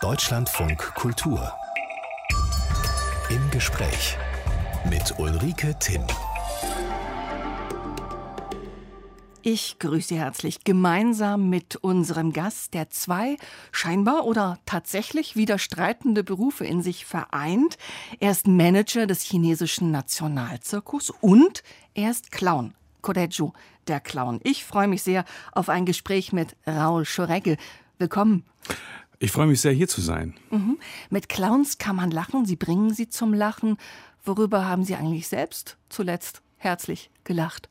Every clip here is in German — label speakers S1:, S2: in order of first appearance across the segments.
S1: Deutschlandfunk Kultur. Im Gespräch mit Ulrike Timm.
S2: Ich grüße Sie herzlich gemeinsam mit unserem Gast, der zwei scheinbar oder tatsächlich widerstreitende Berufe in sich vereint. Er ist Manager des chinesischen Nationalzirkus und er ist Clown. Kodejo, der Clown. Ich freue mich sehr auf ein Gespräch mit Raul Schoregge. Willkommen.
S3: Ich freue mich sehr, hier zu sein.
S2: Mhm. Mit Clowns kann man lachen, sie bringen sie zum Lachen. Worüber haben Sie eigentlich selbst zuletzt herzlich gelacht?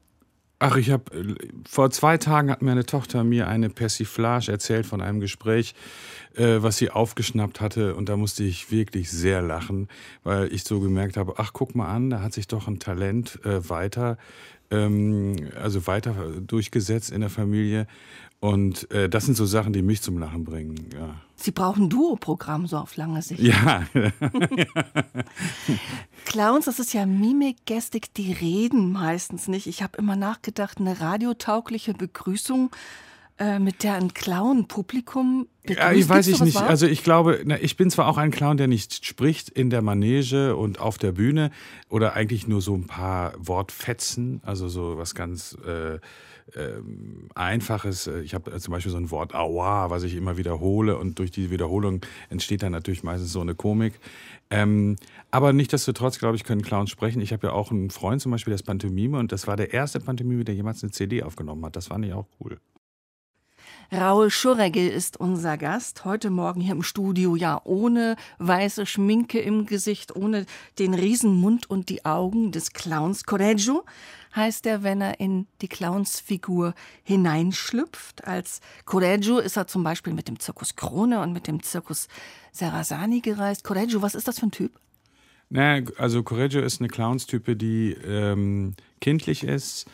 S3: Ach, ich habe vor zwei Tagen hat meine Tochter mir eine Persiflage erzählt von einem Gespräch, äh, was sie aufgeschnappt hatte und da musste ich wirklich sehr lachen, weil ich so gemerkt habe, ach guck mal an, da hat sich doch ein Talent äh, weiter, ähm, also weiter durchgesetzt in der Familie und äh, das sind so Sachen, die mich zum Lachen bringen. Ja.
S2: Sie brauchen Duo-Programm so auf lange Sicht.
S3: Ja.
S2: Clowns, das ist ja Mimik, Gestik, die reden meistens nicht. Ich habe immer nachgedacht, eine radiotaugliche Begrüßung äh, mit der ein Clown-Publikum
S3: begrüßt. Ja, ich weiß ich nicht. War? Also ich glaube, na, ich bin zwar auch ein Clown, der nicht spricht in der Manege und auf der Bühne oder eigentlich nur so ein paar Wortfetzen, also so was ganz äh, ähm, Einfaches. Äh, ich habe äh, zum Beispiel so ein Wort Aua, was ich immer wiederhole und durch diese Wiederholung entsteht dann natürlich meistens so eine Komik. Ähm, aber nichtsdestotrotz, glaube ich, können Clowns sprechen. Ich habe ja auch einen Freund zum Beispiel, der ist Pantomime und das war der erste Pantomime, der jemals eine CD aufgenommen hat. Das fand ich auch cool.
S2: Raul Schurregel ist unser Gast. Heute Morgen hier im Studio, ja, ohne weiße Schminke im Gesicht, ohne den Riesenmund und die Augen des Clowns. Correggio heißt er, wenn er in die Clownsfigur hineinschlüpft. Als Correggio ist er zum Beispiel mit dem Zirkus Krone und mit dem Zirkus Serrasani gereist. Correggio, was ist das für ein Typ?
S3: Naja, also Correggio ist eine Clownstype, die ähm, kindlich ist,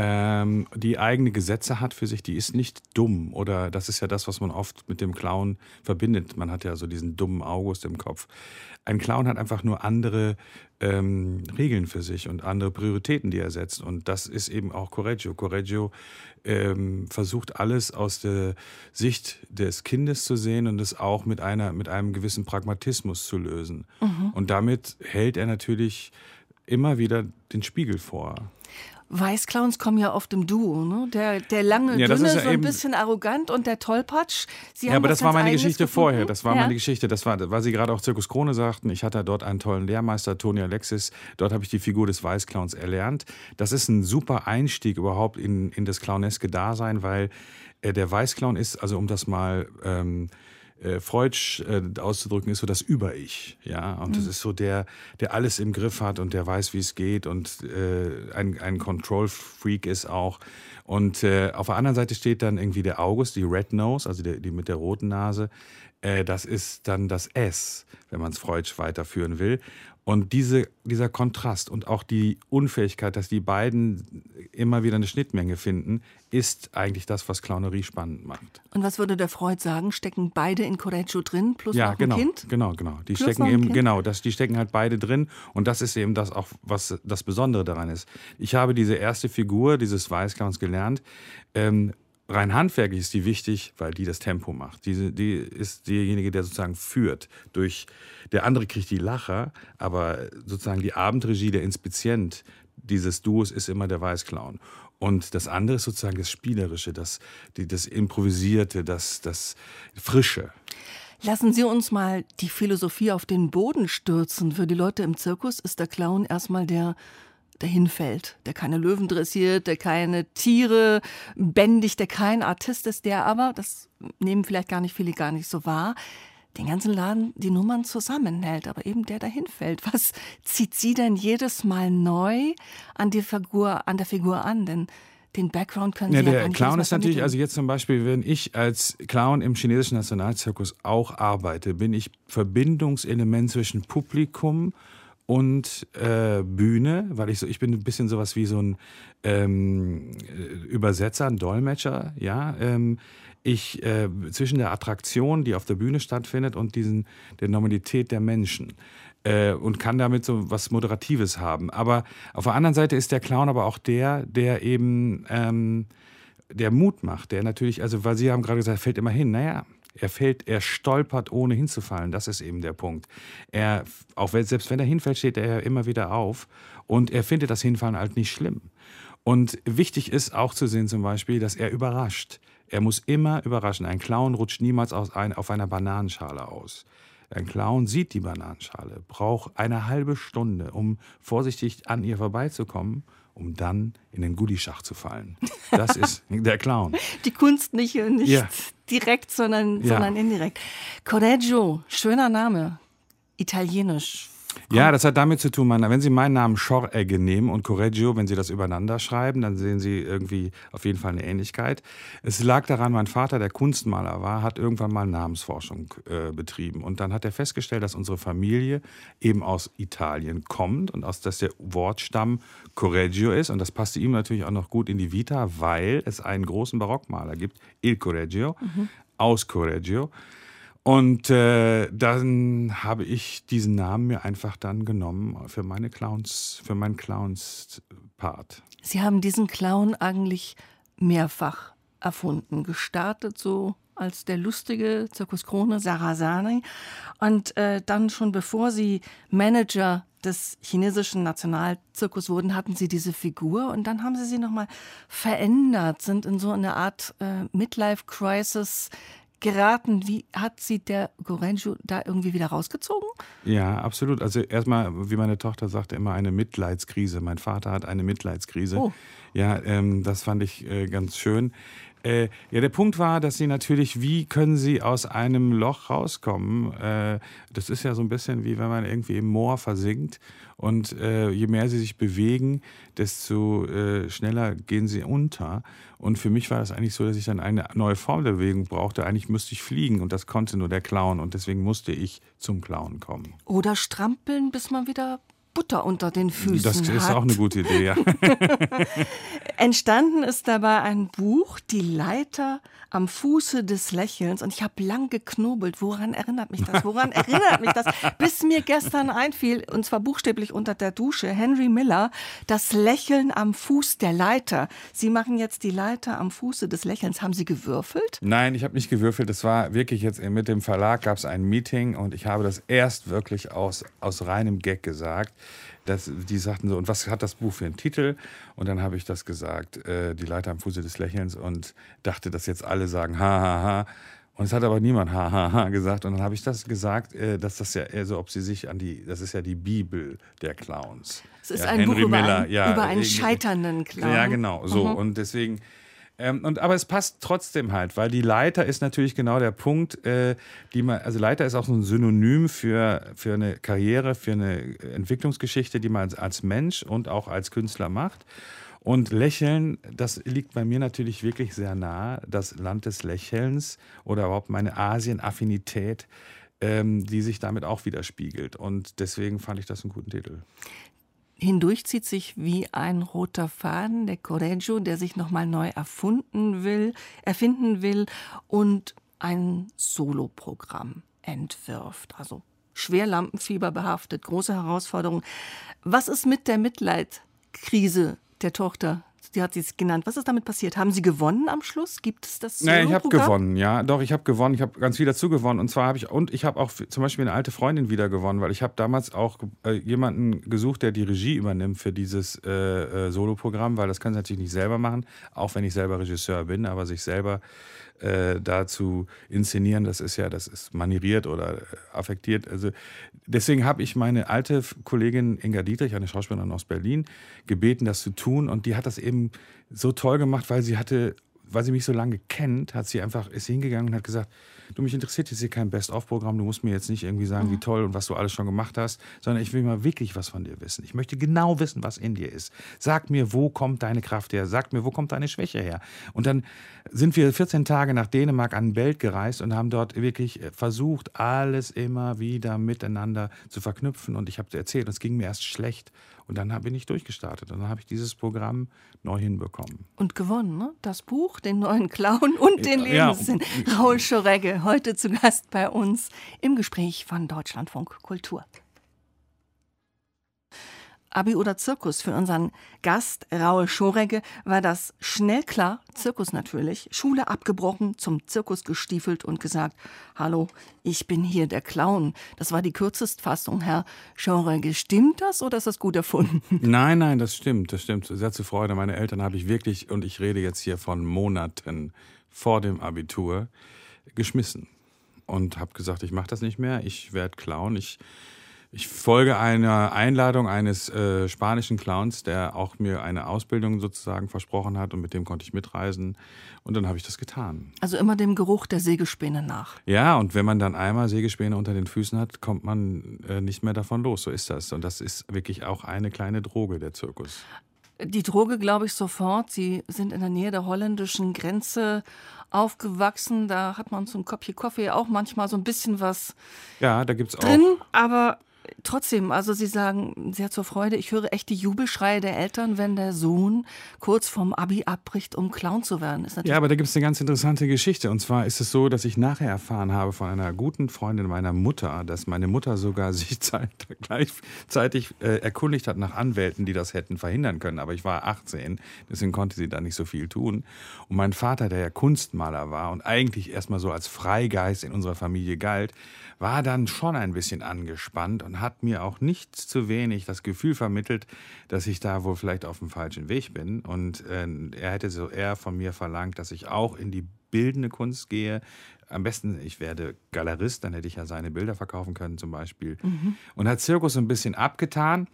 S3: ähm, die eigene Gesetze hat für sich, die ist nicht dumm. Oder das ist ja das, was man oft mit dem Clown verbindet. Man hat ja so diesen dummen August im Kopf. Ein Clown hat einfach nur andere ähm, Regeln für sich und andere Prioritäten, die er setzt. Und das ist eben auch Correggio. Correggio ähm, versucht alles aus der Sicht des Kindes zu sehen und es auch mit, einer, mit einem gewissen Pragmatismus zu lösen. Mhm. Und damit hält er natürlich immer wieder den Spiegel vor.
S2: Weißclowns kommen ja oft im Duo, ne? Der, der lange, ja, dünne, ja so ein bisschen arrogant und der Tollpatsch.
S3: Sie ja, aber das war meine Geschichte gefunden. vorher. Das war ja. meine Geschichte. Das war, weil Sie gerade auch Zirkus Krone sagten. Ich hatte dort einen tollen Lehrmeister, Toni Alexis. Dort habe ich die Figur des Weißclowns erlernt. Das ist ein super Einstieg überhaupt in, in das clowneske Dasein, weil äh, der Weißclown ist, also um das mal ähm, äh, Freudsch äh, auszudrücken, ist so das Über-Ich. Ja? Und mhm. das ist so der, der alles im Griff hat und der weiß, wie es geht und äh, ein, ein Control-Freak ist auch. Und äh, auf der anderen Seite steht dann irgendwie der August, die Red Nose, also die, die mit der roten Nase. Äh, das ist dann das S, wenn man es Freudsch weiterführen will. Und diese, dieser Kontrast und auch die Unfähigkeit, dass die beiden immer wieder eine Schnittmenge finden, ist eigentlich das, was Clownerie spannend macht.
S2: Und was würde der Freud sagen? Stecken beide in Correggio drin, plus
S3: ja,
S2: noch
S3: genau,
S2: ein Kind?
S3: Genau, genau. Die plus stecken eben, kind? genau, das, die stecken halt beide drin. Und das ist eben das auch, was das Besondere daran ist. Ich habe diese erste Figur dieses Weißclowns gelernt. Ähm, rein handwerklich ist die wichtig, weil die das Tempo macht. Die, die ist derjenige, der sozusagen führt. Durch der andere kriegt die Lacher, aber sozusagen die Abendregie, der Inspizient dieses Duos ist immer der Weißclown. Und das andere ist sozusagen das Spielerische, das, die, das Improvisierte, das, das Frische.
S2: Lassen Sie uns mal die Philosophie auf den Boden stürzen. Für die Leute im Zirkus ist der Clown erstmal der der hinfällt, der keine Löwen dressiert, der keine Tiere bändigt, der kein Artist ist, der aber, das nehmen vielleicht gar nicht viele gar nicht so wahr, den ganzen Laden die Nummern zusammenhält, aber eben der dahin fällt. Was zieht Sie denn jedes Mal neu an die Figur, an der Figur an? Denn den Background können Sie ja,
S3: der
S2: ja
S3: Clown ist natürlich, also jetzt zum Beispiel, wenn ich als Clown im chinesischen Nationalzirkus auch arbeite, bin ich Verbindungselement zwischen Publikum und äh, Bühne, weil ich so, ich bin ein bisschen sowas wie so ein ähm, Übersetzer, ein Dolmetscher, ja. Ähm, ich äh, zwischen der Attraktion, die auf der Bühne stattfindet, und diesen der Normalität der Menschen äh, und kann damit so was Moderatives haben. Aber auf der anderen Seite ist der Clown aber auch der, der eben ähm, der Mut macht, der natürlich, also weil Sie haben gerade gesagt, fällt immer hin. Naja, Er fällt, er stolpert, ohne hinzufallen. Das ist eben der Punkt. Er, auch wenn, selbst wenn er hinfällt, steht er immer wieder auf. Und er findet das Hinfallen halt nicht schlimm. Und wichtig ist auch zu sehen zum Beispiel, dass er überrascht. Er muss immer überraschen. Ein Clown rutscht niemals ein, auf einer Bananenschale aus. Ein Clown sieht die Bananenschale, braucht eine halbe Stunde, um vorsichtig an ihr vorbeizukommen, um dann in den Gullishach zu fallen. Das ist der Clown.
S2: Die Kunst nicht, nicht ja. direkt, sondern, ja. sondern indirekt. Correggio, schöner Name. Italienisch.
S3: Ja, das hat damit zu tun, wenn Sie meinen Namen Schoregge nehmen und Correggio, wenn Sie das übereinander schreiben, dann sehen Sie irgendwie auf jeden Fall eine Ähnlichkeit. Es lag daran, mein Vater, der Kunstmaler war, hat irgendwann mal Namensforschung äh, betrieben. Und dann hat er festgestellt, dass unsere Familie eben aus Italien kommt und aus, dass der Wortstamm Correggio ist. Und das passte ihm natürlich auch noch gut in die Vita, weil es einen großen Barockmaler gibt, Il Correggio, mhm. aus Correggio. Und äh, dann habe ich diesen Namen mir einfach dann genommen für meine Clowns, für meinen Clowns-Part.
S2: Sie haben diesen Clown eigentlich mehrfach erfunden, gestartet so als der lustige Zirkus Krone Sarasani und äh, dann schon bevor Sie Manager des chinesischen Nationalzirkus wurden, hatten sie diese Figur und dann haben sie sie nochmal verändert, sind in so eine Art äh, Midlife-Crisis geraten. Wie hat sie der Gorenju da irgendwie wieder rausgezogen?
S3: Ja, absolut. Also erstmal, wie meine Tochter sagte, immer eine Mitleidskrise. Mein Vater hat eine Mitleidskrise. Oh. Ja, ähm, das fand ich äh, ganz schön. Äh, ja, der Punkt war, dass sie natürlich, wie können sie aus einem Loch rauskommen? Äh, das ist ja so ein bisschen wie wenn man irgendwie im Moor versinkt und äh, je mehr sie sich bewegen, desto äh, schneller gehen sie unter. Und für mich war das eigentlich so, dass ich dann eine neue Form der Bewegung brauchte. Eigentlich müsste ich fliegen und das konnte nur der Clown und deswegen musste ich zum Clown kommen.
S2: Oder strampeln, bis man wieder Butter unter den Füßen
S3: Das ist
S2: hat.
S3: auch eine gute Idee, ja.
S2: Entstanden ist dabei ein Buch, Die Leiter am Fuße des Lächelns. Und ich habe lang geknobelt. Woran erinnert mich das? Woran erinnert mich das? Bis mir gestern einfiel, und zwar buchstäblich unter der Dusche, Henry Miller, das Lächeln am Fuß der Leiter. Sie machen jetzt die Leiter am Fuße des Lächelns. Haben Sie gewürfelt?
S3: Nein, ich habe nicht gewürfelt. Das war wirklich jetzt mit dem Verlag gab es ein Meeting und ich habe das erst wirklich aus, aus reinem Gag gesagt. Das, die sagten so, und was hat das Buch für einen Titel? Und dann habe ich das gesagt, äh, die Leiter am Fuße des Lächelns und dachte, dass jetzt alle sagen, ha, ha, ha. Und es hat aber niemand ha, ha, ha gesagt. Und dann habe ich das gesagt, äh, dass das ja eher so, ob sie sich an die, das ist ja die Bibel der Clowns.
S2: Es ist
S3: ja,
S2: ein Henry Buch über, Miller, einen, ja, über einen scheiternden Clown.
S3: Ja, genau, so. Mhm. Und deswegen ähm, und, aber es passt trotzdem halt, weil die Leiter ist natürlich genau der Punkt, äh, die man, also Leiter ist auch so ein Synonym für, für eine Karriere, für eine Entwicklungsgeschichte, die man als, als Mensch und auch als Künstler macht. Und Lächeln, das liegt bei mir natürlich wirklich sehr nah, das Land des Lächelns oder überhaupt meine Asien-Affinität, ähm, die sich damit auch widerspiegelt. Und deswegen fand ich das einen guten Titel
S2: hindurch zieht sich wie ein roter Faden der Correggio, der sich nochmal neu erfunden will, erfinden will und ein Soloprogramm entwirft. Also schwer Lampenfieber behaftet, große Herausforderung. Was ist mit der Mitleidkrise der Tochter die hat sie es genannt. Was ist damit passiert? Haben Sie gewonnen am Schluss? Gibt es das?
S3: Nein, ich habe gewonnen, ja. Doch, ich habe gewonnen. Ich habe ganz viel dazu gewonnen. Und zwar habe ich, und ich habe auch zum Beispiel eine alte Freundin wieder gewonnen, weil ich habe damals auch äh, jemanden gesucht, der die Regie übernimmt für dieses äh, äh, Soloprogramm, weil das kann sie natürlich nicht selber machen, auch wenn ich selber Regisseur bin, aber sich selber äh, da zu inszenieren, das ist ja, das ist manieriert oder äh, affektiert. Also deswegen habe ich meine alte Kollegin Inga Dietrich, eine Schauspielerin aus Berlin, gebeten, das zu tun. Und die hat das eben so toll gemacht, weil sie hatte, weil sie mich so lange kennt, hat sie einfach, ist hingegangen und hat gesagt, du, mich interessiert jetzt hier kein Best-of-Programm, du musst mir jetzt nicht irgendwie sagen, mhm. wie toll und was du alles schon gemacht hast, sondern ich will mal wirklich was von dir wissen. Ich möchte genau wissen, was in dir ist. Sag mir, wo kommt deine Kraft her? Sag mir, wo kommt deine Schwäche her? Und dann sind wir 14 Tage nach Dänemark an Belt gereist und haben dort wirklich versucht, alles immer wieder miteinander zu verknüpfen. Und ich habe erzählt, es ging mir erst schlecht. Und dann bin ich durchgestartet und dann habe ich dieses Programm neu hinbekommen.
S2: Und gewonnen, ne? Das Buch, den neuen Clown und den Lebenssinn. Ja. Raul Schoregge, heute zu Gast bei uns im Gespräch von Deutschlandfunk Kultur. Abi oder Zirkus. Für unseren Gast Raul Schoregge war das schnell klar, Zirkus natürlich. Schule abgebrochen, zum Zirkus gestiefelt und gesagt, hallo, ich bin hier der Clown. Das war die Kürzestfassung, Herr Schoregge. Stimmt das oder ist das gut erfunden?
S3: Nein, nein, das stimmt, das stimmt. Sehr zur Freude. Meine Eltern habe ich wirklich, und ich rede jetzt hier von Monaten vor dem Abitur, geschmissen. Und habe gesagt, ich mache das nicht mehr, ich werde Clown, ich ich folge einer Einladung eines äh, spanischen Clowns, der auch mir eine Ausbildung sozusagen versprochen hat und mit dem konnte ich mitreisen. Und dann habe ich das getan.
S2: Also immer dem Geruch der Sägespäne nach.
S3: Ja, und wenn man dann einmal Sägespäne unter den Füßen hat, kommt man äh, nicht mehr davon los. So ist das. Und das ist wirklich auch eine kleine Droge, der Zirkus.
S2: Die Droge glaube ich sofort. Sie sind in der Nähe der holländischen Grenze aufgewachsen. Da hat man zum Kopje Kaffee auch manchmal so ein bisschen was
S3: ja, da gibt's
S2: drin.
S3: Auch.
S2: Aber trotzdem, also Sie sagen sehr zur Freude, ich höre echt die Jubelschreie der Eltern, wenn der Sohn kurz vorm Abi abbricht, um Clown zu werden.
S3: ja, aber da gibt es eine ganz interessante Geschichte. Und zwar ist es so, dass ich nachher erfahren habe von einer guten Freundin meiner Mutter, dass meine Mutter sogar sich gleichzeitig äh, erkundigt hat nach Anwälten, die das hätten verhindern können. Aber ich war 18, deswegen konnte sie da nicht so viel tun. Und mein Vater, der ja Kunstmaler war und eigentlich erstmal so als Freigeist in unserer Familie galt, war dann schon ein bisschen angespannt und hat mir auch nicht zu wenig das Gefühl vermittelt, dass ich da wohl vielleicht auf dem falschen Weg bin. Und äh, er hätte so eher von mir verlangt, dass ich auch in die bildende Kunst gehe. Am besten, ich werde Galerist, dann hätte ich ja seine Bilder verkaufen können zum Beispiel. Mhm. Und hat Zirkus so ein bisschen abgetan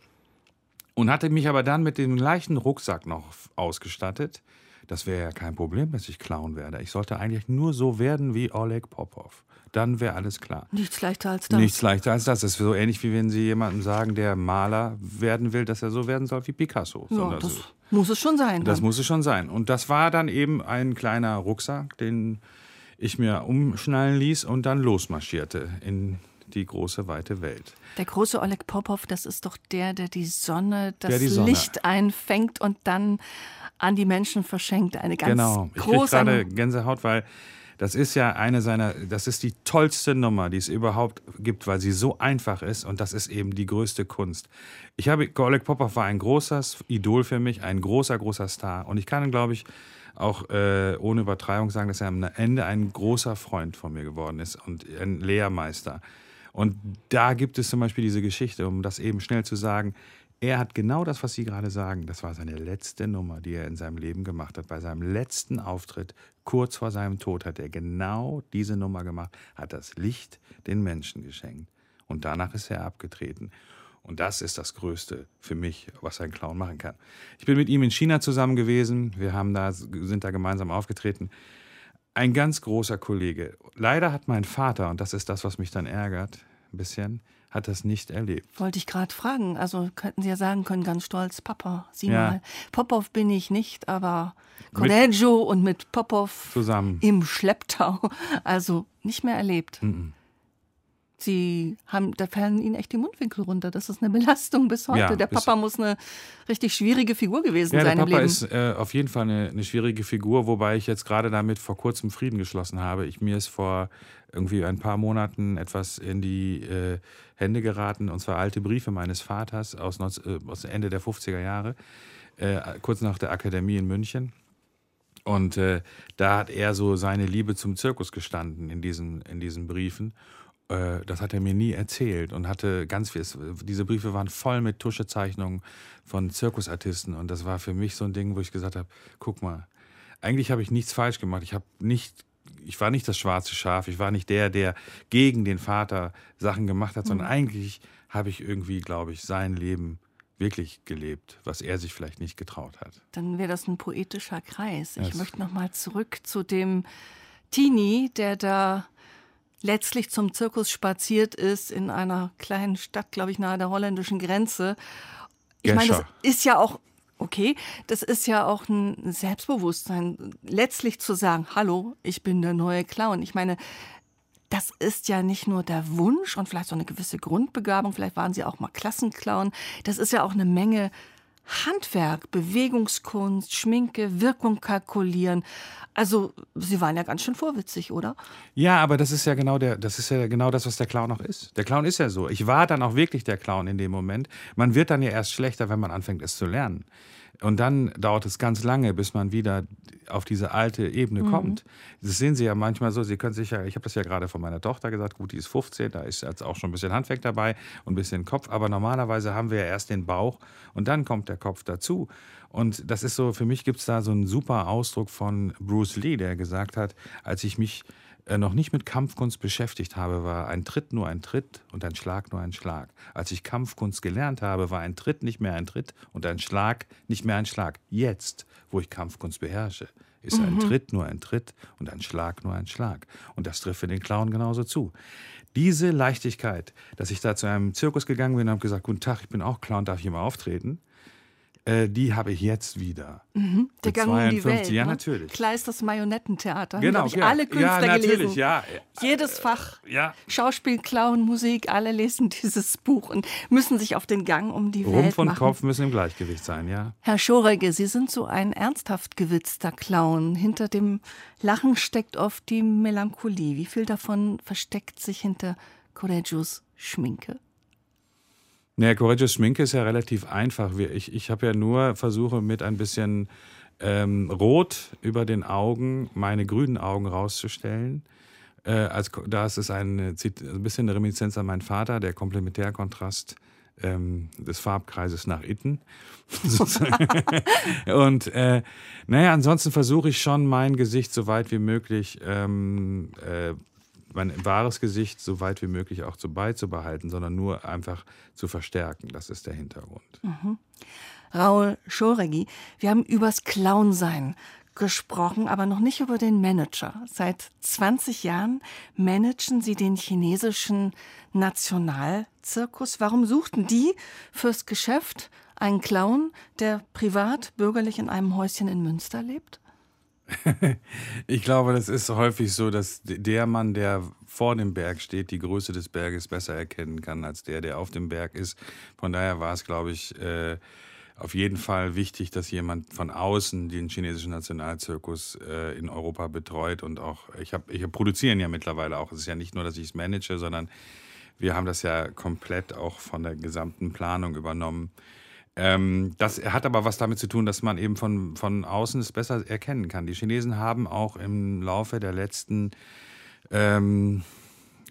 S3: und hatte mich aber dann mit dem leichten Rucksack noch ausgestattet. Das wäre ja kein Problem, dass ich Clown werde. Ich sollte eigentlich nur so werden wie Oleg Popov dann wäre alles klar.
S2: Nichts leichter als das.
S3: Nichts leichter als das. Das ist so ähnlich wie wenn Sie jemandem sagen, der Maler werden will, dass er so werden soll wie Picasso.
S2: Ja, das so. muss es schon sein.
S3: Das dann. muss es schon sein. Und das war dann eben ein kleiner Rucksack, den ich mir umschnallen ließ und dann losmarschierte in die große weite Welt.
S2: Der große Oleg Popov, das ist doch der, der die Sonne, das die Sonne. Licht einfängt und dann an die Menschen verschenkt. Eine ganz
S3: genau.
S2: Ich große.
S3: gerade Gänsehaut, weil das ist ja eine seiner, das ist die tollste Nummer, die es überhaupt gibt, weil sie so einfach ist und das ist eben die größte Kunst. Ich habe, Oleg Popov war ein großes Idol für mich, ein großer, großer Star und ich kann, glaube ich, auch äh, ohne Übertreibung sagen, dass er am Ende ein großer Freund von mir geworden ist und ein Lehrmeister. Und da gibt es zum Beispiel diese Geschichte, um das eben schnell zu sagen. Er hat genau das, was Sie gerade sagen. Das war seine letzte Nummer, die er in seinem Leben gemacht hat. Bei seinem letzten Auftritt, kurz vor seinem Tod, hat er genau diese Nummer gemacht, hat das Licht den Menschen geschenkt. Und danach ist er abgetreten. Und das ist das Größte für mich, was ein Clown machen kann. Ich bin mit ihm in China zusammen gewesen. Wir haben da, sind da gemeinsam aufgetreten. Ein ganz großer Kollege. Leider hat mein Vater, und das ist das, was mich dann ärgert, ein bisschen, hat das nicht erlebt.
S2: Wollte ich gerade fragen. Also könnten Sie ja sagen können, ganz stolz, Papa, sieh ja. mal. Popov bin ich nicht, aber Correggio und mit Popov
S3: zusammen
S2: im Schlepptau. Also nicht mehr erlebt. Mhm. Sie haben, da fallen ihnen echt die Mundwinkel runter. Das ist eine Belastung bis heute. Ja, der Papa muss eine richtig schwierige Figur gewesen
S3: ja,
S2: sein.
S3: Der
S2: Papa
S3: ist äh, auf jeden Fall eine, eine, schwierige Figur, wobei ich jetzt gerade damit vor kurzem Frieden geschlossen habe. Ich, mir ist vor irgendwie ein paar Monaten etwas in die äh, Hände geraten, und zwar alte Briefe meines Vaters aus, äh, aus Ende der 50er Jahre, äh, kurz nach der Akademie in München. Und äh, da hat er so seine Liebe zum Zirkus gestanden in diesen, in diesen Briefen. Äh, das hat er mir nie erzählt und hatte ganz viel. Diese Briefe waren voll mit Tuschezeichnungen von Zirkusartisten und das war für mich so ein Ding, wo ich gesagt habe: Guck mal, eigentlich habe ich nichts falsch gemacht. Ich habe nicht ich war nicht das schwarze Schaf, ich war nicht der, der gegen den Vater Sachen gemacht hat, sondern mhm. eigentlich habe ich irgendwie, glaube ich, sein Leben wirklich gelebt, was er sich vielleicht nicht getraut hat.
S2: Dann wäre das ein poetischer Kreis. Ich das möchte noch mal zurück zu dem Tini, der da letztlich zum Zirkus spaziert ist in einer kleinen Stadt, glaube ich, nahe der holländischen Grenze. Ich meine, das ist ja auch okay, das ist ja auch ein Selbstbewusstsein, letztlich zu sagen, hallo, ich bin der neue Clown. Ich meine, das ist ja nicht nur der Wunsch und vielleicht so eine gewisse Grundbegabung, vielleicht waren Sie auch mal Klassenclown. Das ist ja auch eine Menge Handwerk, Bewegungskunst, Schminke, Wirkung kalkulieren. Also, Sie waren ja ganz schön vorwitzig, oder?
S3: Ja, aber das ist ja genau der, das ist ja genau das, was der Clown auch ist. Der Clown ist ja so. Ich war dann auch wirklich der Clown in dem Moment. Man wird dann ja erst schlechter, wenn man anfängt, es zu lernen. Und dann dauert es ganz lange, bis man wieder auf diese alte Ebene mhm. kommt. Das sehen Sie ja manchmal so. Sie können sich ja, ich habe das ja gerade von meiner Tochter gesagt, gut, die ist 15, da ist jetzt auch schon ein bisschen Handwerk dabei und ein bisschen Kopf. Aber normalerweise haben wir ja erst den Bauch und dann kommt der Kopf dazu. Und das ist so, für mich gibt es da so einen super Ausdruck von Bruce Lee, der gesagt hat, als ich mich äh, noch nicht mit Kampfkunst beschäftigt habe, war ein Tritt nur ein Tritt und ein Schlag nur ein Schlag. Als ich Kampfkunst gelernt habe, war ein Tritt nicht mehr ein Tritt und ein Schlag nicht mehr ein Schlag. Jetzt, wo ich Kampfkunst beherrsche, ist mhm. ein Tritt nur ein Tritt und ein Schlag nur ein Schlag. Und das trifft für den Clown genauso zu. Diese Leichtigkeit, dass ich da zu einem Zirkus gegangen bin und habe gesagt, guten Tag, ich bin auch Clown, darf ich hier mal auftreten? Äh, die habe ich jetzt wieder.
S2: Mhm. Der Gang 52. um die Welt.
S3: Ja,
S2: ne?
S3: natürlich.
S2: Kleisters Marionettentheater.
S3: Genau.
S2: Habe ich ja. alle Künstler
S3: ja,
S2: gelesen.
S3: Ja.
S2: Jedes Fach.
S3: Ja.
S2: Schauspiel, Clown, Musik, alle lesen dieses Buch und müssen sich auf den Gang um die
S3: Rumpf
S2: Welt
S3: machen.
S2: Rumpf
S3: und Kopf müssen im Gleichgewicht sein, ja.
S2: Herr Schorege, Sie sind so ein ernsthaft gewitzter Clown. Hinter dem Lachen steckt oft die Melancholie. Wie viel davon versteckt sich hinter Correggios Schminke?
S3: Naja, Correggio Schminke ist ja relativ einfach. Ich, ich habe ja nur Versuche mit ein bisschen ähm, Rot über den Augen meine grünen Augen rauszustellen. Äh, als, da ist ein, ein bisschen eine Reminiszenz an meinen Vater, der Komplementärkontrast ähm, des Farbkreises nach Itten. und äh, naja, ansonsten versuche ich schon mein Gesicht so weit wie möglich ähm, äh, mein wahres Gesicht so weit wie möglich auch so beizubehalten, sondern nur einfach zu verstärken. Das ist der Hintergrund.
S2: Mhm. Raul Schoregi, wir haben übers Clownsein gesprochen, aber noch nicht über den Manager. Seit 20 Jahren managen Sie den chinesischen Nationalzirkus. Warum suchten die fürs Geschäft einen Clown, der privat bürgerlich in einem Häuschen in Münster lebt?
S3: ich glaube, das ist häufig so, dass der Mann, der vor dem Berg steht, die Größe des Berges besser erkennen kann als der, der auf dem Berg ist. Von daher war es, glaube ich, äh, auf jeden Fall wichtig, dass jemand von außen den chinesischen Nationalzirkus äh, in Europa betreut und auch, ich habe, ich produzieren ja mittlerweile auch. Es ist ja nicht nur, dass ich es manage, sondern wir haben das ja komplett auch von der gesamten Planung übernommen. Ähm, das hat aber was damit zu tun, dass man eben von, von außen es besser erkennen kann. Die Chinesen haben auch im Laufe der letzten ähm,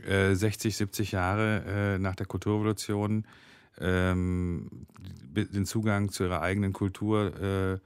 S3: äh, 60, 70 Jahre äh, nach der Kulturrevolution ähm, den Zugang zu ihrer eigenen Kultur äh,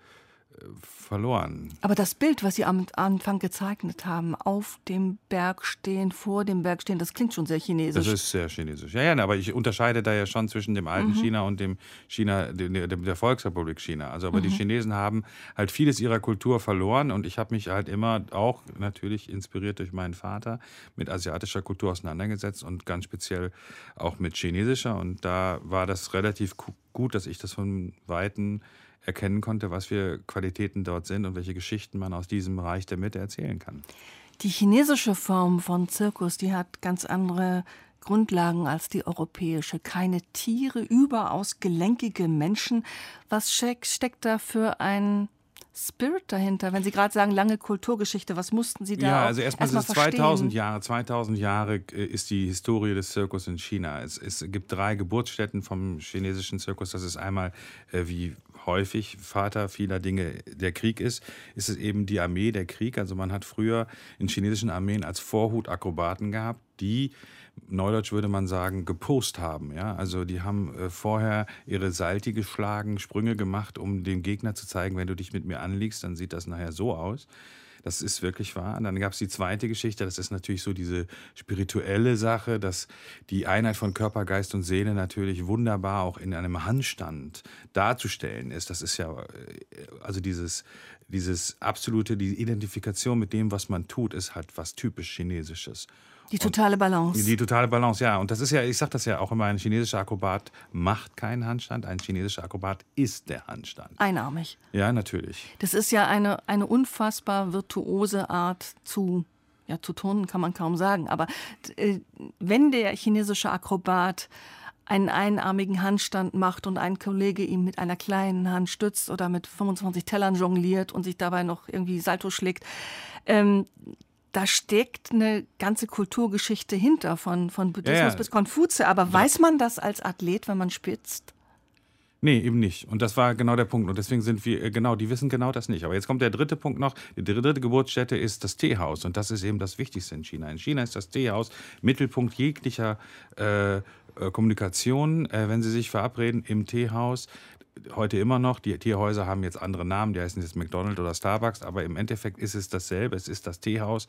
S3: verloren.
S2: Aber das Bild, was Sie am Anfang gezeichnet haben, auf dem Berg stehen, vor dem Berg stehen, das klingt schon sehr chinesisch.
S3: Das ist sehr chinesisch. Ja, ja, aber ich unterscheide da ja schon zwischen dem alten mhm. China und dem China, der, der Volksrepublik China. Also, aber mhm. die Chinesen haben halt vieles ihrer Kultur verloren und ich habe mich halt immer auch natürlich inspiriert durch meinen Vater mit asiatischer Kultur auseinandergesetzt und ganz speziell auch mit chinesischer. Und da war das relativ gut, dass ich das von Weitem erkennen konnte, was für Qualitäten dort sind und welche Geschichten man aus diesem Reich der Mitte erzählen kann.
S2: Die chinesische Form von Zirkus, die hat ganz andere Grundlagen als die europäische. Keine Tiere, überaus gelenkige Menschen. Was steckt da für ein Spirit dahinter? Wenn Sie gerade sagen, lange Kulturgeschichte, was mussten Sie da
S3: Ja, also erstmal erst 2000 Jahre. 2000 Jahre äh, ist die Historie des Zirkus in China. Es, es gibt drei Geburtsstätten vom chinesischen Zirkus. Das ist einmal, äh, wie häufig Vater vieler Dinge der Krieg ist, ist es eben die Armee, der Krieg. Also man hat früher in chinesischen Armeen als Vorhut Akrobaten gehabt, die Neudeutsch würde man sagen, gepost haben. Ja? Also die haben äh, vorher ihre Salti geschlagen, Sprünge gemacht, um dem Gegner zu zeigen, wenn du dich mit mir anliegst, dann sieht das nachher so aus. Das ist wirklich wahr. Und dann gab es die zweite Geschichte, das ist natürlich so diese spirituelle Sache, dass die Einheit von Körper, Geist und Seele natürlich wunderbar auch in einem Handstand darzustellen ist. Das ist ja, äh, also dieses, dieses absolute, die Identifikation mit dem, was man tut, ist halt was typisch Chinesisches.
S2: Die totale Balance.
S3: Die, totale Balance, ja. Und das ist ja, ich sage das ja auch immer, ein chinesischer Akrobat macht keinen Handstand, ein chinesischer Akrobat ist der Handstand.
S2: Einarmig.
S3: Ja, natürlich.
S2: Das ist ja eine, eine unfassbar virtuose Art zu, ja, zu turnen kann man kaum sagen. Aber äh, wenn der chinesische Akrobat einen einarmigen Handstand macht und ein Kollege ihm mit einer kleinen Hand stützt oder mit 25 Tellern jongliert und sich dabei noch irgendwie Salto schlägt. Ähm, da steckt eine ganze Kulturgeschichte hinter, von, von Buddhismus ja, bis Konfuze. Aber weiß man das als Athlet, wenn man spitzt?
S3: Nee, eben nicht. Und das war genau der Punkt. Und deswegen sind wir, äh, genau, die wissen genau das nicht. Aber jetzt kommt der dritte Punkt noch. Die dritte Geburtsstätte ist das Teehaus. Und das ist eben das Wichtigste in China. In China ist das Teehaus Mittelpunkt jeglicher äh, äh Kommunikation. Äh, wenn Sie sich verabreden im Teehaus, heute immer noch. Die Teehäuser haben jetzt andere Namen, die heißen jetzt McDonald's oder Starbucks, aber im Endeffekt ist es dasselbe. Es ist das Teehaus.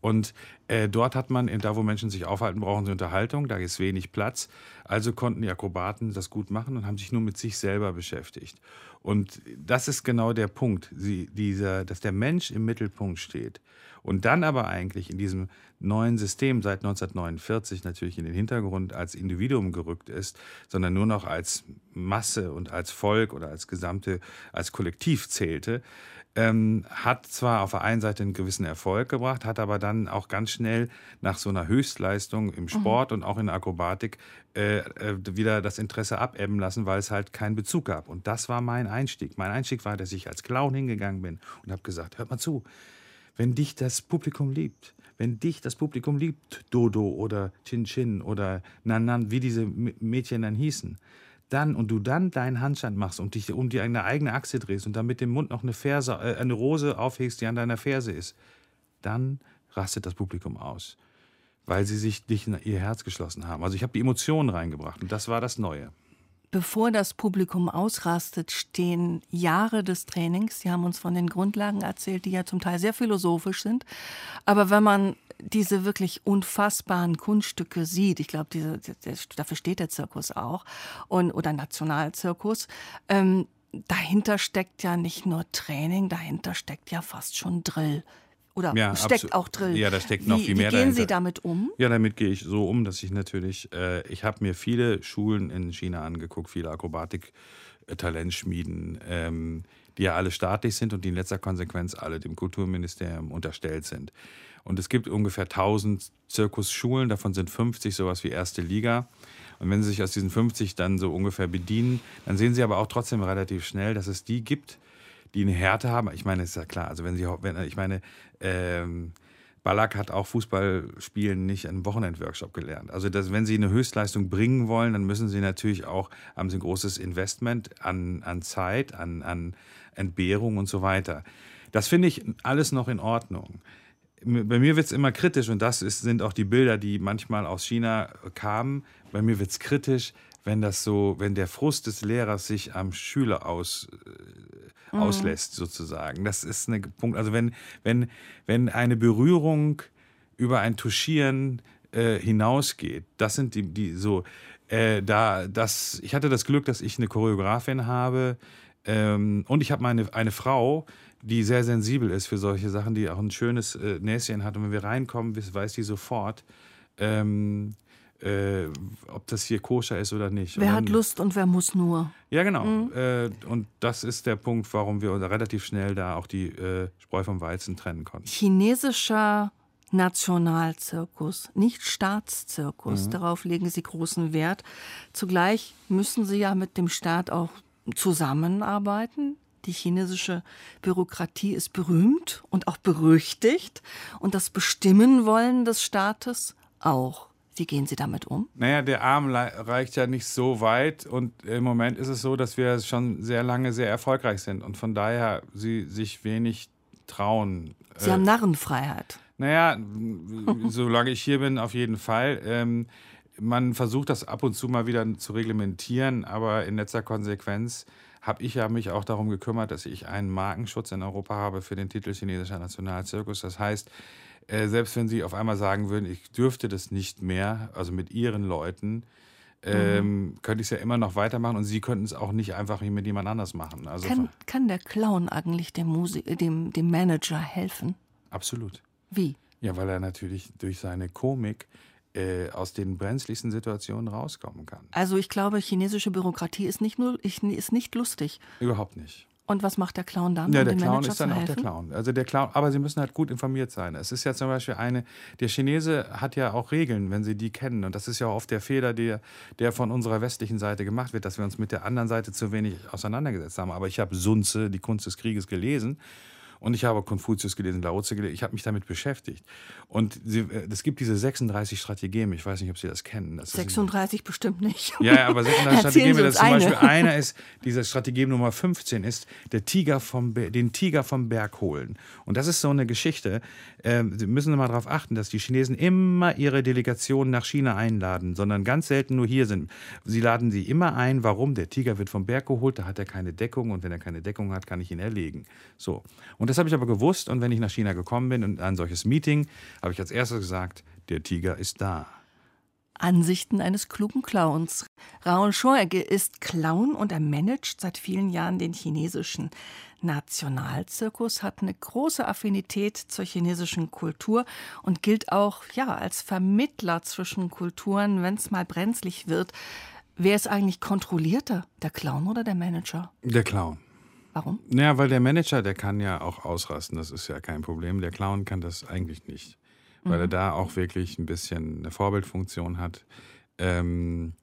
S3: Und äh, dort hat man, da wo Menschen sich aufhalten, brauchen sie Unterhaltung, da ist wenig Platz. Also konnten die Akrobaten das gut machen und haben sich nur mit sich selber beschäftigt. Und das ist genau der Punkt, sie, dieser, dass der Mensch im Mittelpunkt steht. Und dann aber eigentlich in diesem neuen System seit 1949 natürlich in den Hintergrund als Individuum gerückt ist, sondern nur noch als Masse und als Volk oder als gesamte, als Kollektiv zählte, ähm, hat zwar auf der einen Seite einen gewissen Erfolg gebracht, hat aber dann auch ganz schnell nach so einer Höchstleistung im mhm. Sport mhm. und auch in der Akrobatik äh, äh, wieder das Interesse abebben lassen, weil es halt keinen Bezug gab. Und das war mein Einstieg. Mein Einstieg war, dass ich als Clown hingegangen bin und habe gesagt, hört mal zu, wenn dich das Publikum liebt, wenn dich das Publikum liebt, Dodo oder Chin Chin oder Nanan, wie diese Mädchen dann hießen, dann und du dann deinen Handstand machst und dich um die eine eigene Achse drehst und dann mit dem Mund noch eine Ferse, äh, eine Rose aufhegst, die an deiner Ferse ist, dann rastet das Publikum aus, weil sie sich dich in ihr Herz geschlossen haben. Also ich habe die Emotionen reingebracht und das war das Neue.
S2: Bevor das Publikum ausrastet, stehen Jahre des Trainings. Sie haben uns von den Grundlagen erzählt, die ja zum Teil sehr philosophisch sind. Aber wenn man diese wirklich unfassbaren Kunststücke sieht, ich glaube, diese, dafür steht der Zirkus auch, und, oder Nationalzirkus, ähm, dahinter steckt ja nicht nur Training, dahinter steckt ja fast schon Drill. Oder ja, steckt auch drin.
S3: Ja, da steckt noch
S2: wie,
S3: viel mehr
S2: Wie gehen dahinter. Sie damit um?
S3: Ja, damit gehe ich so um, dass ich natürlich, äh, ich habe mir viele Schulen in China angeguckt, viele Akrobatik-Talentschmieden, ähm, die ja alle staatlich sind und die in letzter Konsequenz alle dem Kulturministerium unterstellt sind. Und es gibt ungefähr 1000 Zirkusschulen, davon sind 50 sowas wie erste Liga. Und wenn Sie sich aus diesen 50 dann so ungefähr bedienen, dann sehen Sie aber auch trotzdem relativ schnell, dass es die gibt, die eine Härte haben. Ich meine, ist ja klar. Also wenn sie, wenn, ich meine, ähm, Ballack hat auch Fußballspielen nicht einen Wochenendworkshop gelernt. Also das, wenn sie eine Höchstleistung bringen wollen, dann müssen sie natürlich auch, haben sie ein großes Investment an, an Zeit, an, an Entbehrung und so weiter. Das finde ich alles noch in Ordnung. Bei mir wird es immer kritisch und das ist, sind auch die Bilder, die manchmal aus China kamen. Bei mir wird es kritisch, wenn das so, wenn der Frust des Lehrers sich am Schüler aus, äh, mhm. auslässt, sozusagen. Das ist ein Punkt. Also wenn, wenn, wenn eine Berührung über ein Touchieren äh, hinausgeht, das sind die, die so, äh, da, das, ich hatte das Glück, dass ich eine Choreografin habe ähm, und ich habe meine eine Frau, die sehr sensibel ist für solche Sachen, die auch ein schönes äh, Näschen hat. Und wenn wir reinkommen, weiß die sofort, ähm, äh, ob das hier koscher ist oder nicht.
S2: Wer dann, hat Lust und wer muss nur.
S3: Ja, genau. Mhm. Äh, und das ist der Punkt, warum wir relativ schnell da auch die äh, Spreu vom Weizen trennen konnten.
S2: Chinesischer Nationalzirkus, nicht Staatszirkus. Mhm. Darauf legen Sie großen Wert. Zugleich müssen Sie ja mit dem Staat auch zusammenarbeiten. Die chinesische Bürokratie ist berühmt und auch berüchtigt und das Bestimmen wollen des Staates auch. Wie gehen Sie damit um?
S3: Naja, der Arm reicht ja nicht so weit und im Moment ist es so, dass wir schon sehr lange sehr erfolgreich sind und von daher sie sich wenig trauen.
S2: Sie äh, haben Narrenfreiheit.
S3: Naja, solange ich hier bin, auf jeden Fall. Ähm, man versucht das ab und zu mal wieder zu reglementieren, aber in letzter Konsequenz habe ich ja mich auch darum gekümmert, dass ich einen Markenschutz in Europa habe für den Titel chinesischer Nationalzirkus. Das heißt, äh, selbst wenn sie auf einmal sagen würden, ich dürfte das nicht mehr, also mit ihren Leuten, ähm, mhm. könnte ich es ja immer noch weitermachen und sie könnten es auch nicht einfach mit jemand anders machen. Also
S2: kann, kann der Clown eigentlich dem, Musik, dem, dem Manager helfen?
S3: Absolut.
S2: Wie?
S3: Ja, weil er natürlich durch seine Komik äh, aus den brenzligsten Situationen rauskommen kann.
S2: Also ich glaube, chinesische Bürokratie ist nicht nur ist nicht lustig.
S3: Überhaupt nicht.
S2: Und was macht der Clown dann?
S3: Ja, der Clown Manager ist dann auch der Clown. Also der Clown, aber sie müssen halt gut informiert sein. Es ist ja zum Beispiel eine, der Chinese hat ja auch Regeln, wenn sie die kennen. Und das ist ja oft der Fehler, der, der von unserer westlichen Seite gemacht wird, dass wir uns mit der anderen Seite zu wenig auseinandergesetzt haben. Aber ich habe Sunze, die Kunst des Krieges, gelesen und ich habe Konfuzius gelesen, Lao Tse gelesen. Ich habe mich damit beschäftigt. Und sie, äh, es gibt diese 36 Strategeme. Ich weiß nicht, ob Sie das kennen. Das
S2: 36
S3: ist,
S2: bestimmt nicht.
S3: Ja, aber 36 Strategeme. Das zum eine. Beispiel einer ist, dieser Strategem Nummer 15 ist, der Tiger vom, den Tiger vom Berg holen. Und das ist so eine Geschichte. Ähm, Sie müssen mal darauf achten, dass die Chinesen immer ihre Delegationen nach China einladen, sondern ganz selten nur hier sind. Sie laden sie immer ein. Warum? Der Tiger wird vom Berg geholt, da hat er keine Deckung. Und wenn er keine Deckung hat, kann ich ihn erlegen. So. Und das habe ich aber gewusst und wenn ich nach China gekommen bin und ein solches Meeting, habe ich als erstes gesagt, der Tiger ist da.
S2: Ansichten eines klugen Clowns. Raoul Schoegge ist Clown und er managt seit vielen Jahren den chinesischen Nationalzirkus, hat eine große Affinität zur chinesischen Kultur und gilt auch ja als Vermittler zwischen Kulturen, wenn es mal brenzlig wird. Wer ist eigentlich kontrollierter, der Clown oder der Manager?
S3: Der Clown.
S2: Warum?
S3: Naja, weil der Manager, der kann ja auch ausrasten, das ist ja kein Problem. Der Clown kann das eigentlich nicht, weil mhm. er da auch wirklich ein bisschen eine Vorbildfunktion hat. Ähm,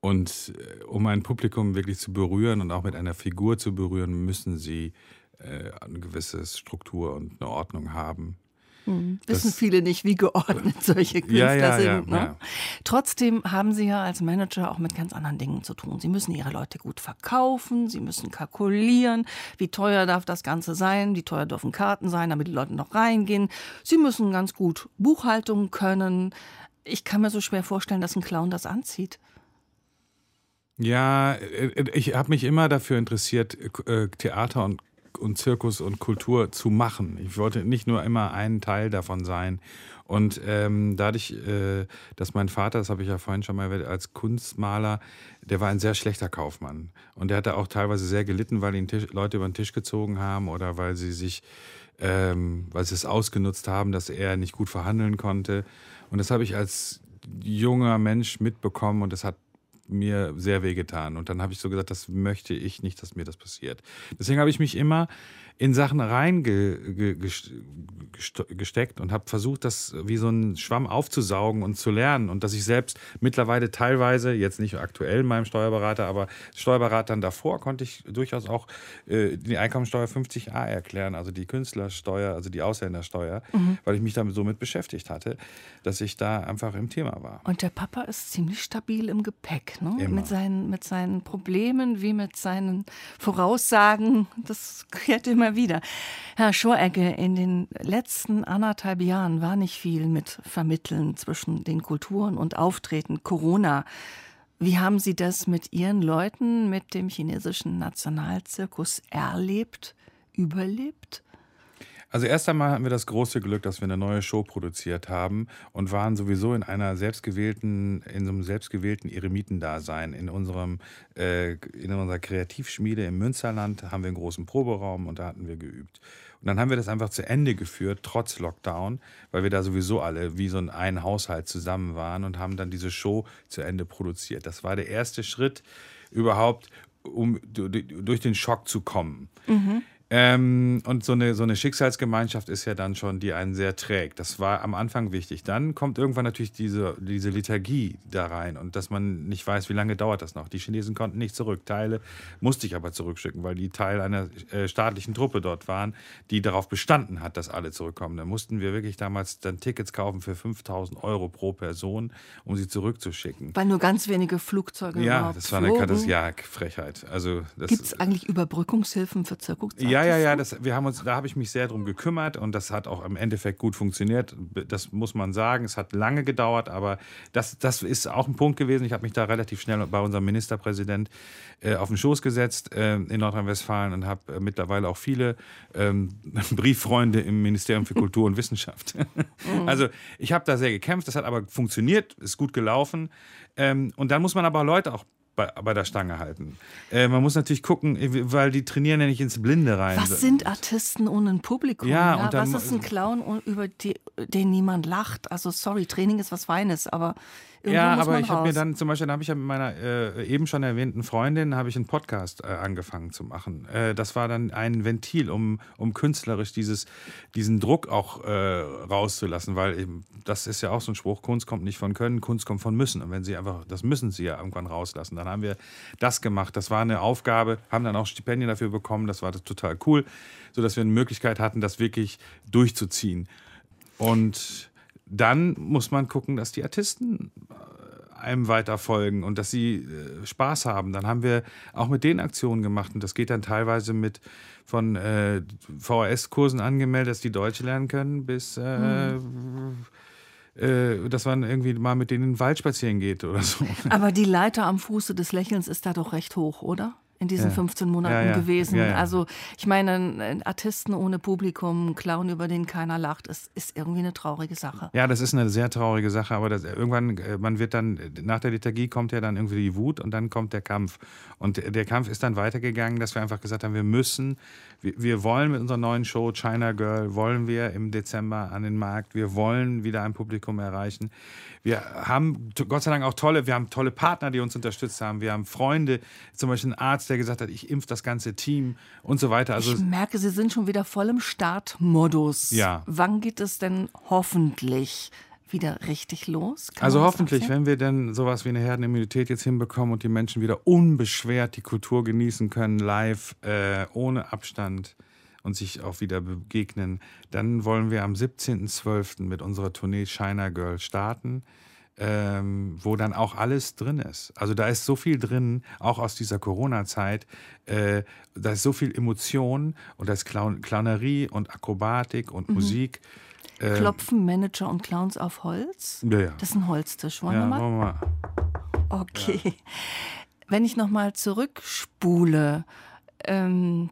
S3: und äh, um ein Publikum wirklich zu berühren und auch mit einer Figur zu berühren, müssen sie äh, eine gewisse Struktur und eine Ordnung haben.
S2: Hm. Wissen viele nicht, wie geordnet solche Künstler
S3: ja, ja,
S2: sind.
S3: Ja, ne?
S2: Trotzdem haben sie ja als Manager auch mit ganz anderen Dingen zu tun. Sie müssen ihre Leute gut verkaufen, sie müssen kalkulieren, wie teuer darf das Ganze sein, wie teuer dürfen Karten sein, damit die Leute noch reingehen. Sie müssen ganz gut Buchhaltung können. Ich kann mir so schwer vorstellen, dass ein Clown das anzieht.
S3: Ja, äh, äh, ich habe mich immer dafür interessiert, äh, Theater und und Zirkus und Kultur zu machen. Ich wollte nicht nur immer ein Teil davon sein. Und ähm, dadurch, äh, dass mein Vater, das habe ich ja vorhin schon mal erwähnt, als Kunstmaler, der war ein sehr schlechter Kaufmann. Und der hatte auch teilweise sehr gelitten, weil ihn Tisch, Leute über den Tisch gezogen haben oder weil sie sich, ähm, weil sie es ausgenutzt haben, dass er nicht gut verhandeln konnte. Und das habe ich als junger Mensch mitbekommen und das hat mir sehr wehgetan. Und dann habe ich so gesagt, das möchte ich nicht, dass mir das passiert. Deswegen habe ich mich immer in Sachen reingesteckt und habe versucht, das wie so ein Schwamm aufzusaugen und zu lernen. Und dass ich selbst mittlerweile teilweise, jetzt nicht aktuell meinem Steuerberater, aber Steuerberatern davor, konnte ich durchaus auch äh, die Einkommensteuer 50a erklären, also die Künstlersteuer, also die Ausländersteuer, mhm. weil ich mich damit so mit beschäftigt hatte, dass ich da einfach im Thema war.
S2: Und der Papa ist ziemlich stabil im Gepäck, ne?
S3: Mit,
S2: seinen, mit seinen Problemen wie mit seinen Voraussagen. Das kehrt immer immer wieder. Herr Schoregge, in den letzten anderthalb Jahren war nicht viel mit Vermitteln zwischen den Kulturen und Auftreten. Corona. Wie haben Sie das mit Ihren Leuten, mit dem chinesischen Nationalzirkus erlebt, überlebt?
S3: Also erst einmal hatten wir das große Glück, dass wir eine neue Show produziert haben und waren sowieso in einer selbstgewählten, in so einem selbstgewählten Eremitendasein. In unserem, äh, in unserer Kreativschmiede im Münsterland haben wir einen großen Proberaum und da hatten wir geübt. Und dann haben wir das einfach zu Ende geführt, trotz Lockdown, weil wir da sowieso alle wie so ein, Haushalt zusammen waren und haben dann diese Show zu Ende produziert. Das war der erste Schritt überhaupt, um durch den Schock zu kommen. Mhm. Ähm, und so eine, so eine Schicksalsgemeinschaft ist ja dann schon, die einen sehr trägt. Das war am Anfang wichtig. Dann kommt irgendwann natürlich diese, diese Liturgie da rein und dass man nicht weiß, wie lange dauert das noch. Die Chinesen konnten nicht zurück. Teile musste ich aber zurückschicken, weil die Teil einer äh, staatlichen Truppe dort waren, die darauf bestanden hat, dass alle zurückkommen. Da mussten wir wirklich damals dann Tickets kaufen für 5000 Euro pro Person, um sie zurückzuschicken.
S2: Weil nur ganz wenige Flugzeuge
S3: Ja, das war eine Katastrophe. Ja, Frechheit. Also,
S2: Gibt es eigentlich Überbrückungshilfen für Zirkuszeit?
S3: Ja, ja, ja, das, wir haben uns, da habe ich mich sehr drum gekümmert und das hat auch im Endeffekt gut funktioniert. Das muss man sagen. Es hat lange gedauert, aber das, das ist auch ein Punkt gewesen. Ich habe mich da relativ schnell bei unserem Ministerpräsident äh, auf den Schoß gesetzt äh, in Nordrhein-Westfalen und habe äh, mittlerweile auch viele ähm, Brieffreunde im Ministerium für Kultur und Wissenschaft. Mhm. Also ich habe da sehr gekämpft. Das hat aber funktioniert, ist gut gelaufen. Ähm, und dann muss man aber Leute auch bei, bei der Stange halten. Äh, man muss natürlich gucken, äh, weil die trainieren ja nicht ins Blinde rein.
S2: Was sind Artisten ohne ein Publikum?
S3: Ja, ja? Und
S2: dann, was ist ein Clown, über die, den niemand lacht? Also sorry, Training ist was Feines, aber
S3: ja, aber ich habe mir dann zum Beispiel, habe ich ja mit meiner äh, eben schon erwähnten Freundin, habe ich einen Podcast äh, angefangen zu machen. Äh, das war dann ein Ventil, um, um künstlerisch dieses, diesen Druck auch äh, rauszulassen, weil eben, das ist ja auch so ein Spruch, Kunst kommt nicht von Können, Kunst kommt von Müssen. Und wenn sie einfach, das müssen sie ja irgendwann rauslassen. Dann haben wir das gemacht. Das war eine Aufgabe, haben dann auch Stipendien dafür bekommen. Das war das total cool, sodass wir eine Möglichkeit hatten, das wirklich durchzuziehen. Und dann muss man gucken, dass die Artisten äh, einem weiter folgen und dass sie äh, Spaß haben. Dann haben wir auch mit den Aktionen gemacht und das geht dann teilweise mit von äh, VHS-Kursen angemeldet, dass die Deutsch lernen können, bis äh, mhm. äh, dass man irgendwie mal mit denen in den Wald spazieren geht oder so.
S2: Aber die Leiter am Fuße des Lächelns ist da doch recht hoch, oder? In diesen ja. 15 Monaten ja, ja. gewesen. Also ich meine, Artisten ohne Publikum, Clown, über den keiner lacht, ist, ist irgendwie eine traurige Sache.
S3: Ja, das ist eine sehr traurige Sache, aber das, irgendwann, äh, man wird dann, nach der Liturgie kommt ja dann irgendwie die Wut und dann kommt der Kampf. Und der Kampf ist dann weitergegangen, dass wir einfach gesagt haben, wir müssen, wir, wir wollen mit unserer neuen Show China Girl, wollen wir im Dezember an den Markt, wir wollen wieder ein Publikum erreichen. Wir haben Gott sei Dank auch tolle, wir haben tolle Partner, die uns unterstützt haben. Wir haben Freunde, zum Beispiel einen Arzt, der gesagt hat, ich impfe das ganze Team und so weiter.
S2: Also ich merke, Sie sind schon wieder voll im Startmodus.
S3: Ja.
S2: Wann geht es denn hoffentlich wieder richtig los?
S3: Kann also hoffentlich, wenn wir denn sowas wie eine Herdenimmunität jetzt hinbekommen und die Menschen wieder unbeschwert die Kultur genießen können, live, äh, ohne Abstand und sich auch wieder begegnen, dann wollen wir am 17.12. mit unserer Tournee China Girl starten. Ähm, wo dann auch alles drin ist. Also da ist so viel drin, auch aus dieser Corona-Zeit. Äh, da ist so viel Emotion und da ist Clown Clownerie und Akrobatik und mhm. Musik.
S2: Ähm, Klopfen Manager und Clowns auf Holz?
S3: Ja, ja.
S2: Das ist ein Holztisch. Wollen ja, wir mal? Mal. Okay. Ja. Wenn ich nochmal zurückspule, ähm,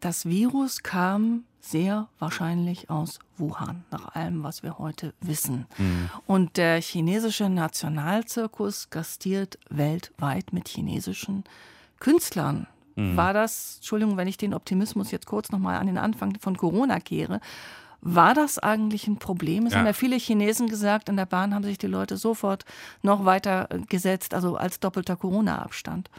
S2: das Virus kam sehr wahrscheinlich aus Wuhan, nach allem, was wir heute wissen. Mhm. Und der chinesische Nationalzirkus gastiert weltweit mit chinesischen Künstlern. Mhm. War das, Entschuldigung, wenn ich den Optimismus jetzt kurz nochmal an den Anfang von Corona kehre, war das eigentlich ein Problem? Es ja. haben ja viele Chinesen gesagt, in der Bahn haben sich die Leute sofort noch weiter gesetzt, also als doppelter Corona-Abstand.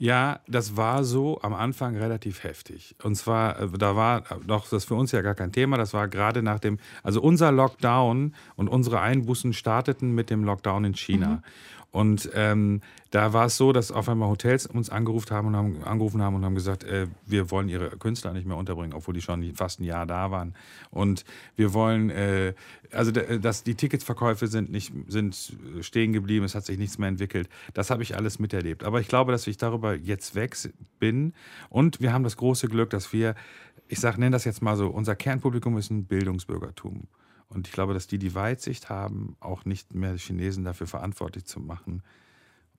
S3: Ja, das war so am Anfang relativ heftig. Und zwar, äh, da war doch das für uns ja gar kein Thema. Das war gerade nach dem, also unser Lockdown und unsere Einbußen starteten mit dem Lockdown in China. Mhm. Und ähm, da war es so, dass auf einmal Hotels uns angerufen haben und haben, angerufen haben und haben gesagt, äh, wir wollen ihre Künstler nicht mehr unterbringen, obwohl die schon fast ein Jahr da waren. Und wir wollen, äh, also dass die Ticketsverkäufe sind nicht sind stehen geblieben, es hat sich nichts mehr entwickelt. Das habe ich alles miterlebt. Aber ich glaube, dass ich darüber jetzt weg bin. Und wir haben das große Glück, dass wir, ich sage, nenne das jetzt mal so, unser Kernpublikum ist ein Bildungsbürgertum. Und ich glaube, dass die die Weitsicht haben, auch nicht mehr Chinesen dafür verantwortlich zu machen.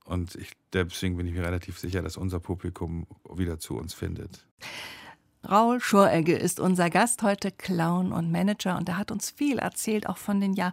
S3: Und ich, deswegen bin ich mir relativ sicher, dass unser Publikum wieder zu uns findet.
S2: Raul Schoregge ist unser Gast heute, Clown und Manager, und er hat uns viel erzählt, auch von den ja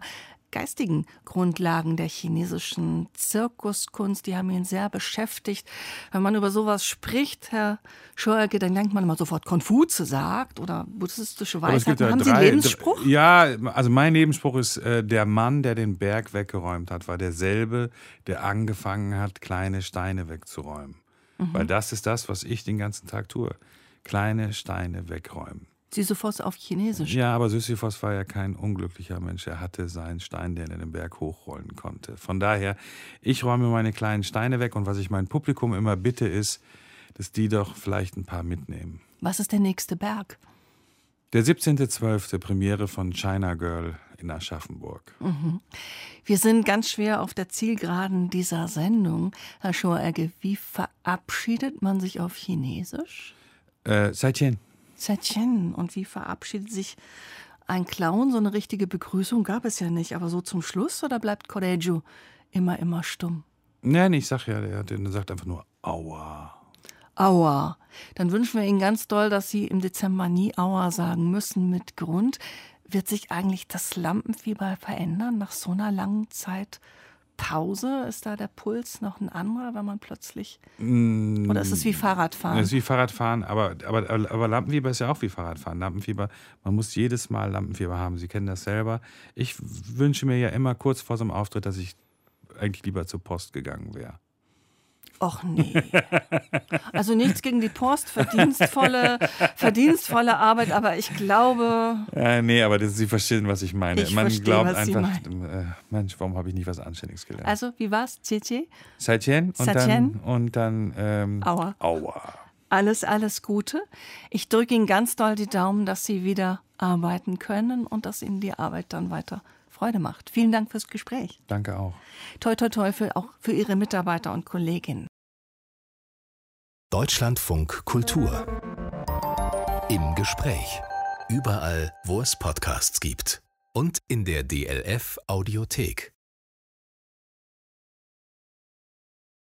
S2: geistigen Grundlagen der chinesischen Zirkuskunst. Die haben ihn sehr beschäftigt. Wenn man über sowas spricht, Herr Scheuerke, dann denkt man immer sofort Konfutse sagt oder buddhistische Weisheiten. Ja haben drei, Sie einen Lebensspruch?
S3: Ja, also mein Lebensspruch ist, äh, der Mann, der den Berg weggeräumt hat, war derselbe, der angefangen hat, kleine Steine wegzuräumen. Mhm. Weil das ist das, was ich den ganzen Tag tue. Kleine Steine wegräumen.
S2: Sisyphos auf Chinesisch.
S3: Ja, aber Sisyphos war ja kein unglücklicher Mensch. Er hatte seinen Stein, den er den Berg hochrollen konnte. Von daher, ich räume meine kleinen Steine weg und was ich mein Publikum immer bitte, ist, dass die doch vielleicht ein paar mitnehmen.
S2: Was ist der nächste Berg?
S3: Der 17.12. Premiere von China Girl in Aschaffenburg. Mhm.
S2: Wir sind ganz schwer auf der Zielgeraden dieser Sendung. Herr Schoregge, wie verabschiedet man sich auf Chinesisch?
S3: Äh, Seitchen.
S2: Zetchen. Und wie verabschiedet sich ein Clown? So eine richtige Begrüßung gab es ja nicht. Aber so zum Schluss oder bleibt Correggio immer, immer stumm?
S3: Nein, ich sag ja, der, der sagt einfach nur Aua.
S2: Aua. Dann wünschen wir Ihnen ganz doll, dass Sie im Dezember nie Aua sagen müssen mit Grund. Wird sich eigentlich das Lampenfieber verändern nach so einer langen Zeit Pause? Ist da der Puls noch ein anderer, wenn man plötzlich. Mm, oder ist es wie Fahrradfahren?
S3: Es ist wie Fahrradfahren, aber, aber, aber Lampenfieber ist ja auch wie Fahrradfahren. Lampenfieber, man muss jedes Mal Lampenfieber haben. Sie kennen das selber. Ich wünsche mir ja immer kurz vor so einem Auftritt, dass ich eigentlich lieber zur Post gegangen wäre.
S2: Och nee. Also nichts gegen die Post, verdienstvolle, verdienstvolle Arbeit, aber ich glaube.
S3: Ja, nee, aber das, Sie verstehen, was ich meine. Ich Man verstehe, glaubt einfach, äh, Mensch, warum habe ich nicht was Anständiges gelernt?
S2: Also, wie war's? Tje
S3: Saitien und dann, und dann ähm,
S2: Aua.
S3: Aua.
S2: Alles, alles Gute. Ich drücke Ihnen ganz doll die Daumen, dass Sie wieder arbeiten können und dass Ihnen die Arbeit dann weiter Freude macht. Vielen Dank fürs Gespräch.
S3: Danke auch.
S2: Toi, toi, toi für, auch für Ihre Mitarbeiter und Kolleginnen.
S1: Deutschlandfunk Kultur. Im Gespräch. Überall, wo es Podcasts gibt. Und in der DLF Audiothek.